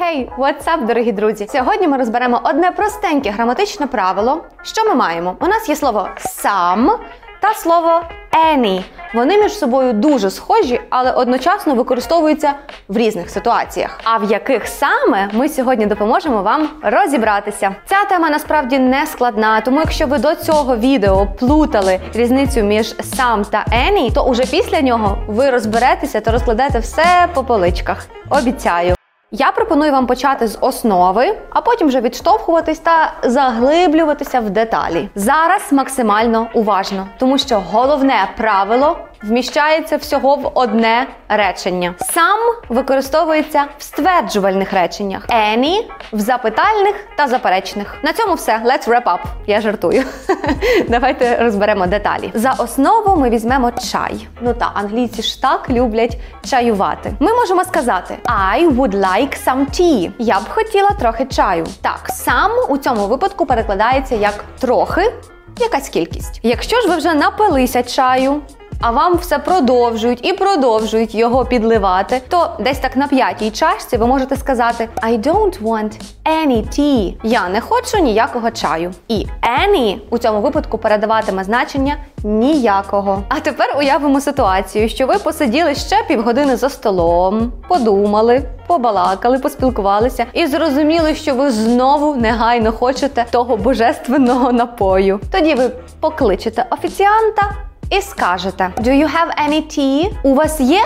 Hey, what's up, дорогі друзі! Сьогодні ми розберемо одне простеньке граматичне правило. Що ми маємо? У нас є слово some та слово any. Вони між собою дуже схожі, але одночасно використовуються в різних ситуаціях. А в яких саме ми сьогодні допоможемо вам розібратися. Ця тема насправді не складна, тому якщо ви до цього відео плутали різницю між сам та any, то уже після нього ви розберетеся та розкладете все по поличках. Обіцяю. Я пропоную вам почати з основи, а потім вже відштовхуватись та заглиблюватися в деталі. Зараз максимально уважно, тому що головне правило вміщається всього в одне речення. Сам використовується в стверджувальних реченнях, any – в запитальних та заперечних. На цьому все. Let's wrap up. Я жартую. Давайте розберемо деталі. За основу ми візьмемо чай. Ну та англійці ж так люблять чаювати. Ми можемо сказати I would like some tea. Я б хотіла трохи чаю. Так, сам у цьому випадку перекладається як трохи. Якась кількість. Якщо ж ви вже напилися чаю, а вам все продовжують і продовжують його підливати, то десь так на п'ятій чашці ви можете сказати I don't want any tea. Я не хочу ніякого чаю. І any у цьому випадку передаватиме значення ніякого. А тепер уявимо ситуацію, що ви посиділи ще півгодини за столом, подумали. Побалакали, поспілкувалися і зрозуміли, що ви знову негайно хочете того божественного напою. Тоді ви покличете офіціанта і скажете: Do you have any tea? У вас є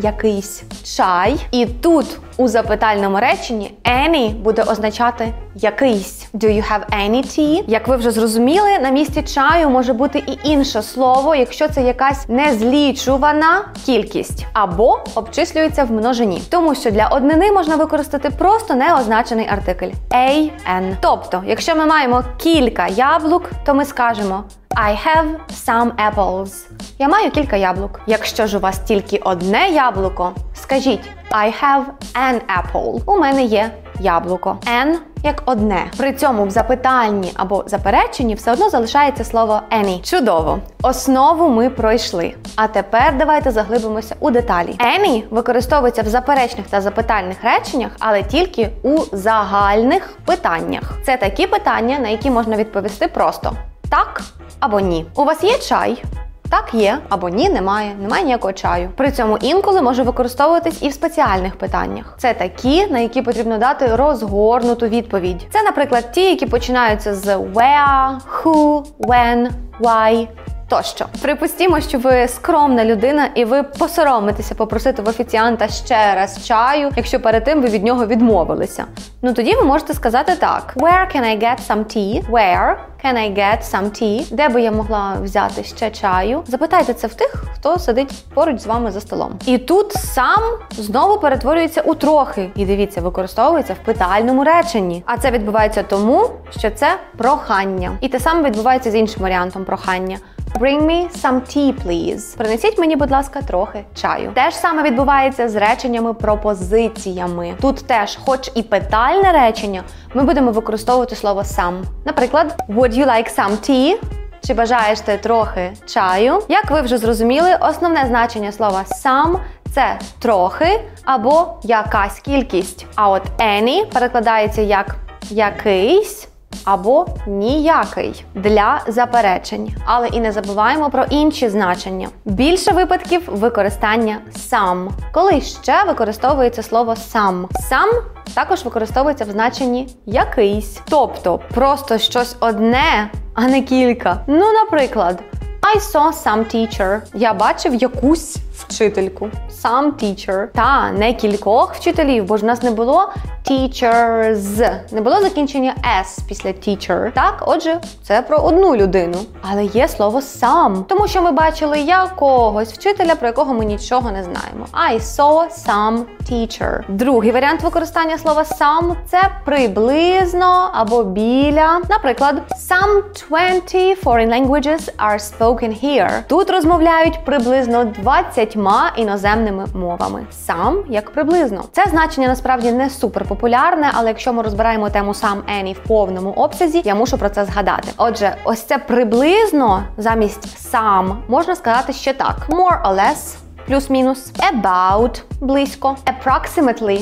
якийсь чай? І тут у запитальному реченні any буде означати якийсь. Do you have any tea? Як ви вже зрозуміли, на місці чаю може бути і інше слово, якщо це якась незлічувана кількість або обчислюється в множині. Тому що для однини можна використати просто неозначений артикль an. Тобто, якщо ми маємо кілька яблук, то ми скажемо I have some apples. Я маю кілька яблук. Якщо ж у вас тільки одне яблуко, скажіть I have an apple. У мене є яблуко. An як одне. При цьому в запитанні або запереченні все одно залишається слово any. Чудово. Основу ми пройшли. А тепер давайте заглибимося у деталі. Any використовується в заперечних та запитальних реченнях, але тільки у загальних питаннях. Це такі питання, на які можна відповісти просто так або ні. У вас є чай? Так, є або ні, немає, немає ніякого чаю. При цьому інколи може використовуватись і в спеціальних питаннях. Це такі, на які потрібно дати розгорнуту відповідь. Це, наприклад, ті, які починаються з where, who, when, why. Тощо, припустімо, що ви скромна людина, і ви посоромитеся попросити в офіціанта ще раз чаю, якщо перед тим ви від нього відмовилися. Ну тоді ви можете сказати так: Where can I get some tea? Where can I get some tea? Де би я могла взяти ще чаю? Запитайте це в тих, хто сидить поруч з вами за столом. І тут сам знову перетворюється у трохи. І дивіться, використовується в питальному реченні. А це відбувається тому, що це прохання. І те саме відбувається з іншим варіантом прохання. Bring me some tea, please. Принесіть мені, будь ласка, трохи чаю. Те ж саме відбувається з реченнями пропозиціями. Тут теж, хоч і питальне речення, ми будемо використовувати слово some. Наприклад, would you like some tea? Чи бажаєш ти трохи чаю? Як ви вже зрозуміли, основне значення слова some це трохи або якась кількість. А от any перекладається як якийсь або ніякий для заперечень. Але і не забуваємо про інші значення. Більше випадків використання сам, коли ще використовується слово сам. Сам також використовується в значенні якийсь, тобто просто щось одне, а не кілька. Ну, наприклад. I saw some teacher. Я бачив якусь вчительку. Some teacher. Та не кількох вчителів, бо ж в нас не було teachers. Не було закінчення S після teacher. Так, отже, це про одну людину. Але є слово сам, тому що ми бачили якогось вчителя, про якого ми нічого не знаємо. I saw some teacher. Другий варіант використання слова some – це приблизно або біля. Наприклад, some 20 foreign languages are spoken here. Тут розмовляють приблизно 20 іноземними мовами. Some як приблизно. Це значення насправді не супер популярне, але якщо ми розбираємо тему сам any в повному обсязі, я мушу про це згадати. Отже, ось це приблизно замість some можна сказати ще так: more or less, плюс-мінус, about близько, approximately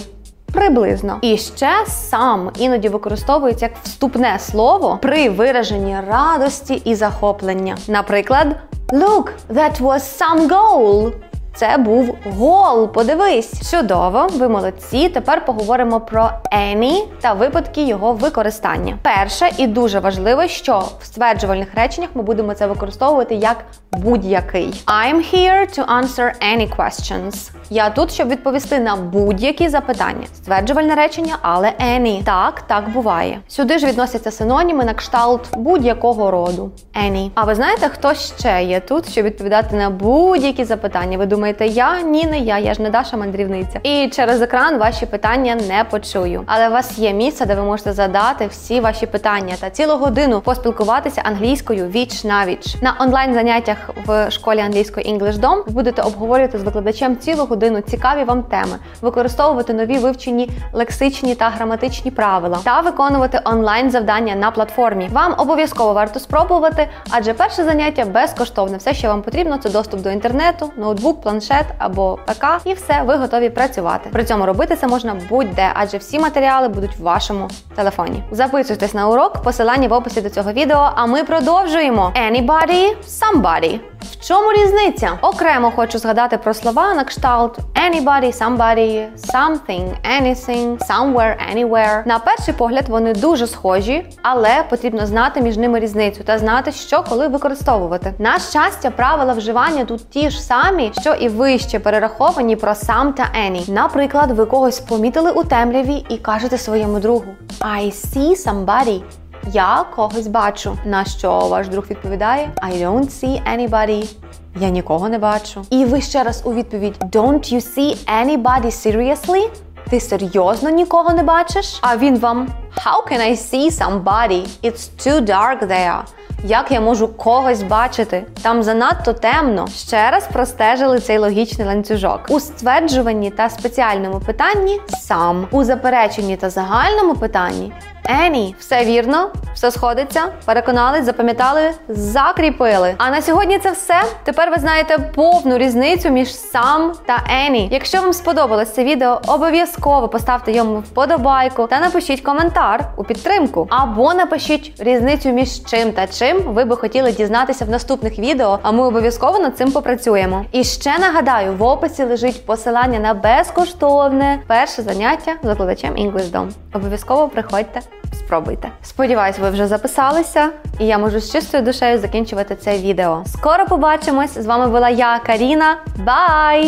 Приблизно. І ще сам іноді використовується як вступне слово при вираженні радості і захоплення. Наприклад, Look, that was some goal. Це був гол. Подивись. Чудово, ви молодці. Тепер поговоримо про any та випадки його використання. Перше і дуже важливо, що в стверджувальних реченнях ми будемо це використовувати як будь-який. I'm here to answer any questions. Я тут, щоб відповісти на будь-які запитання. Стверджувальне речення, але any. Так, так буває. Сюди ж відносяться синоніми на кшталт будь-якого роду. Any. А ви знаєте, хто ще є тут, щоб відповідати на будь-які запитання? Ви думаєте, я? Ні, не я, я ж не Даша мандрівниця. І через екран ваші питання не почую. Але у вас є місце, де ви можете задати всі ваші питання та цілу годину поспілкуватися англійською віч на віч. На онлайн заняттях в школі англійської English ви будете обговорювати з викладачем цілу годину цікаві вам теми, використовувати нові вивчені лексичні та граматичні правила та виконувати онлайн завдання на платформі. Вам обов'язково варто спробувати, адже перше заняття безкоштовне. Все, що вам потрібно, це доступ до інтернету, ноутбук, планшет або ПК, і все, ви готові працювати. При цьому робити це можна будь-де, адже всі матеріали будуть в вашому телефоні. Записуйтесь на урок, посилання в описі до цього відео. А ми продовжуємо. Anybody, somebody. В чому різниця? Окремо хочу згадати про слова на кшталт anybody, somebody, something, anything, somewhere, anywhere. На перший погляд вони дуже схожі, але потрібно знати між ними різницю та знати, що коли використовувати. На щастя, правила вживання тут ті ж самі, що і вище перераховані про сам та any. Наприклад, ви когось помітили у темряві і кажете своєму другу I see somebody. Я когось бачу. На що ваш друг відповідає I don't see anybody. Я нікого не бачу. І ви ще раз у відповідь Don't you see anybody seriously? Ти серйозно нікого не бачиш? А він вам How can I see somebody? It's too dark there. Як я можу когось бачити? Там занадто темно. Ще раз простежили цей логічний ланцюжок. У стверджуванні та спеціальному питанні сам. У запереченні та загальному питанні Any. Все вірно, все сходиться. Переконались, запам'ятали, закріпили. А на сьогодні це все. Тепер ви знаєте повну різницю між сам та any. Якщо вам сподобалось це відео, обов'язково поставте йому вподобайку та напишіть коментар у підтримку. Або напишіть різницю між чим та чим ви би хотіли дізнатися в наступних відео, а ми обов'язково над цим попрацюємо. І ще нагадаю, в описі лежить посилання на безкоштовне перше заняття з викладачем English Обов'язково приходьте. Спробуйте. Сподіваюсь, ви вже записалися, і я можу з чистою душею закінчувати це відео. Скоро побачимось! З вами була я, Каріна. Бай!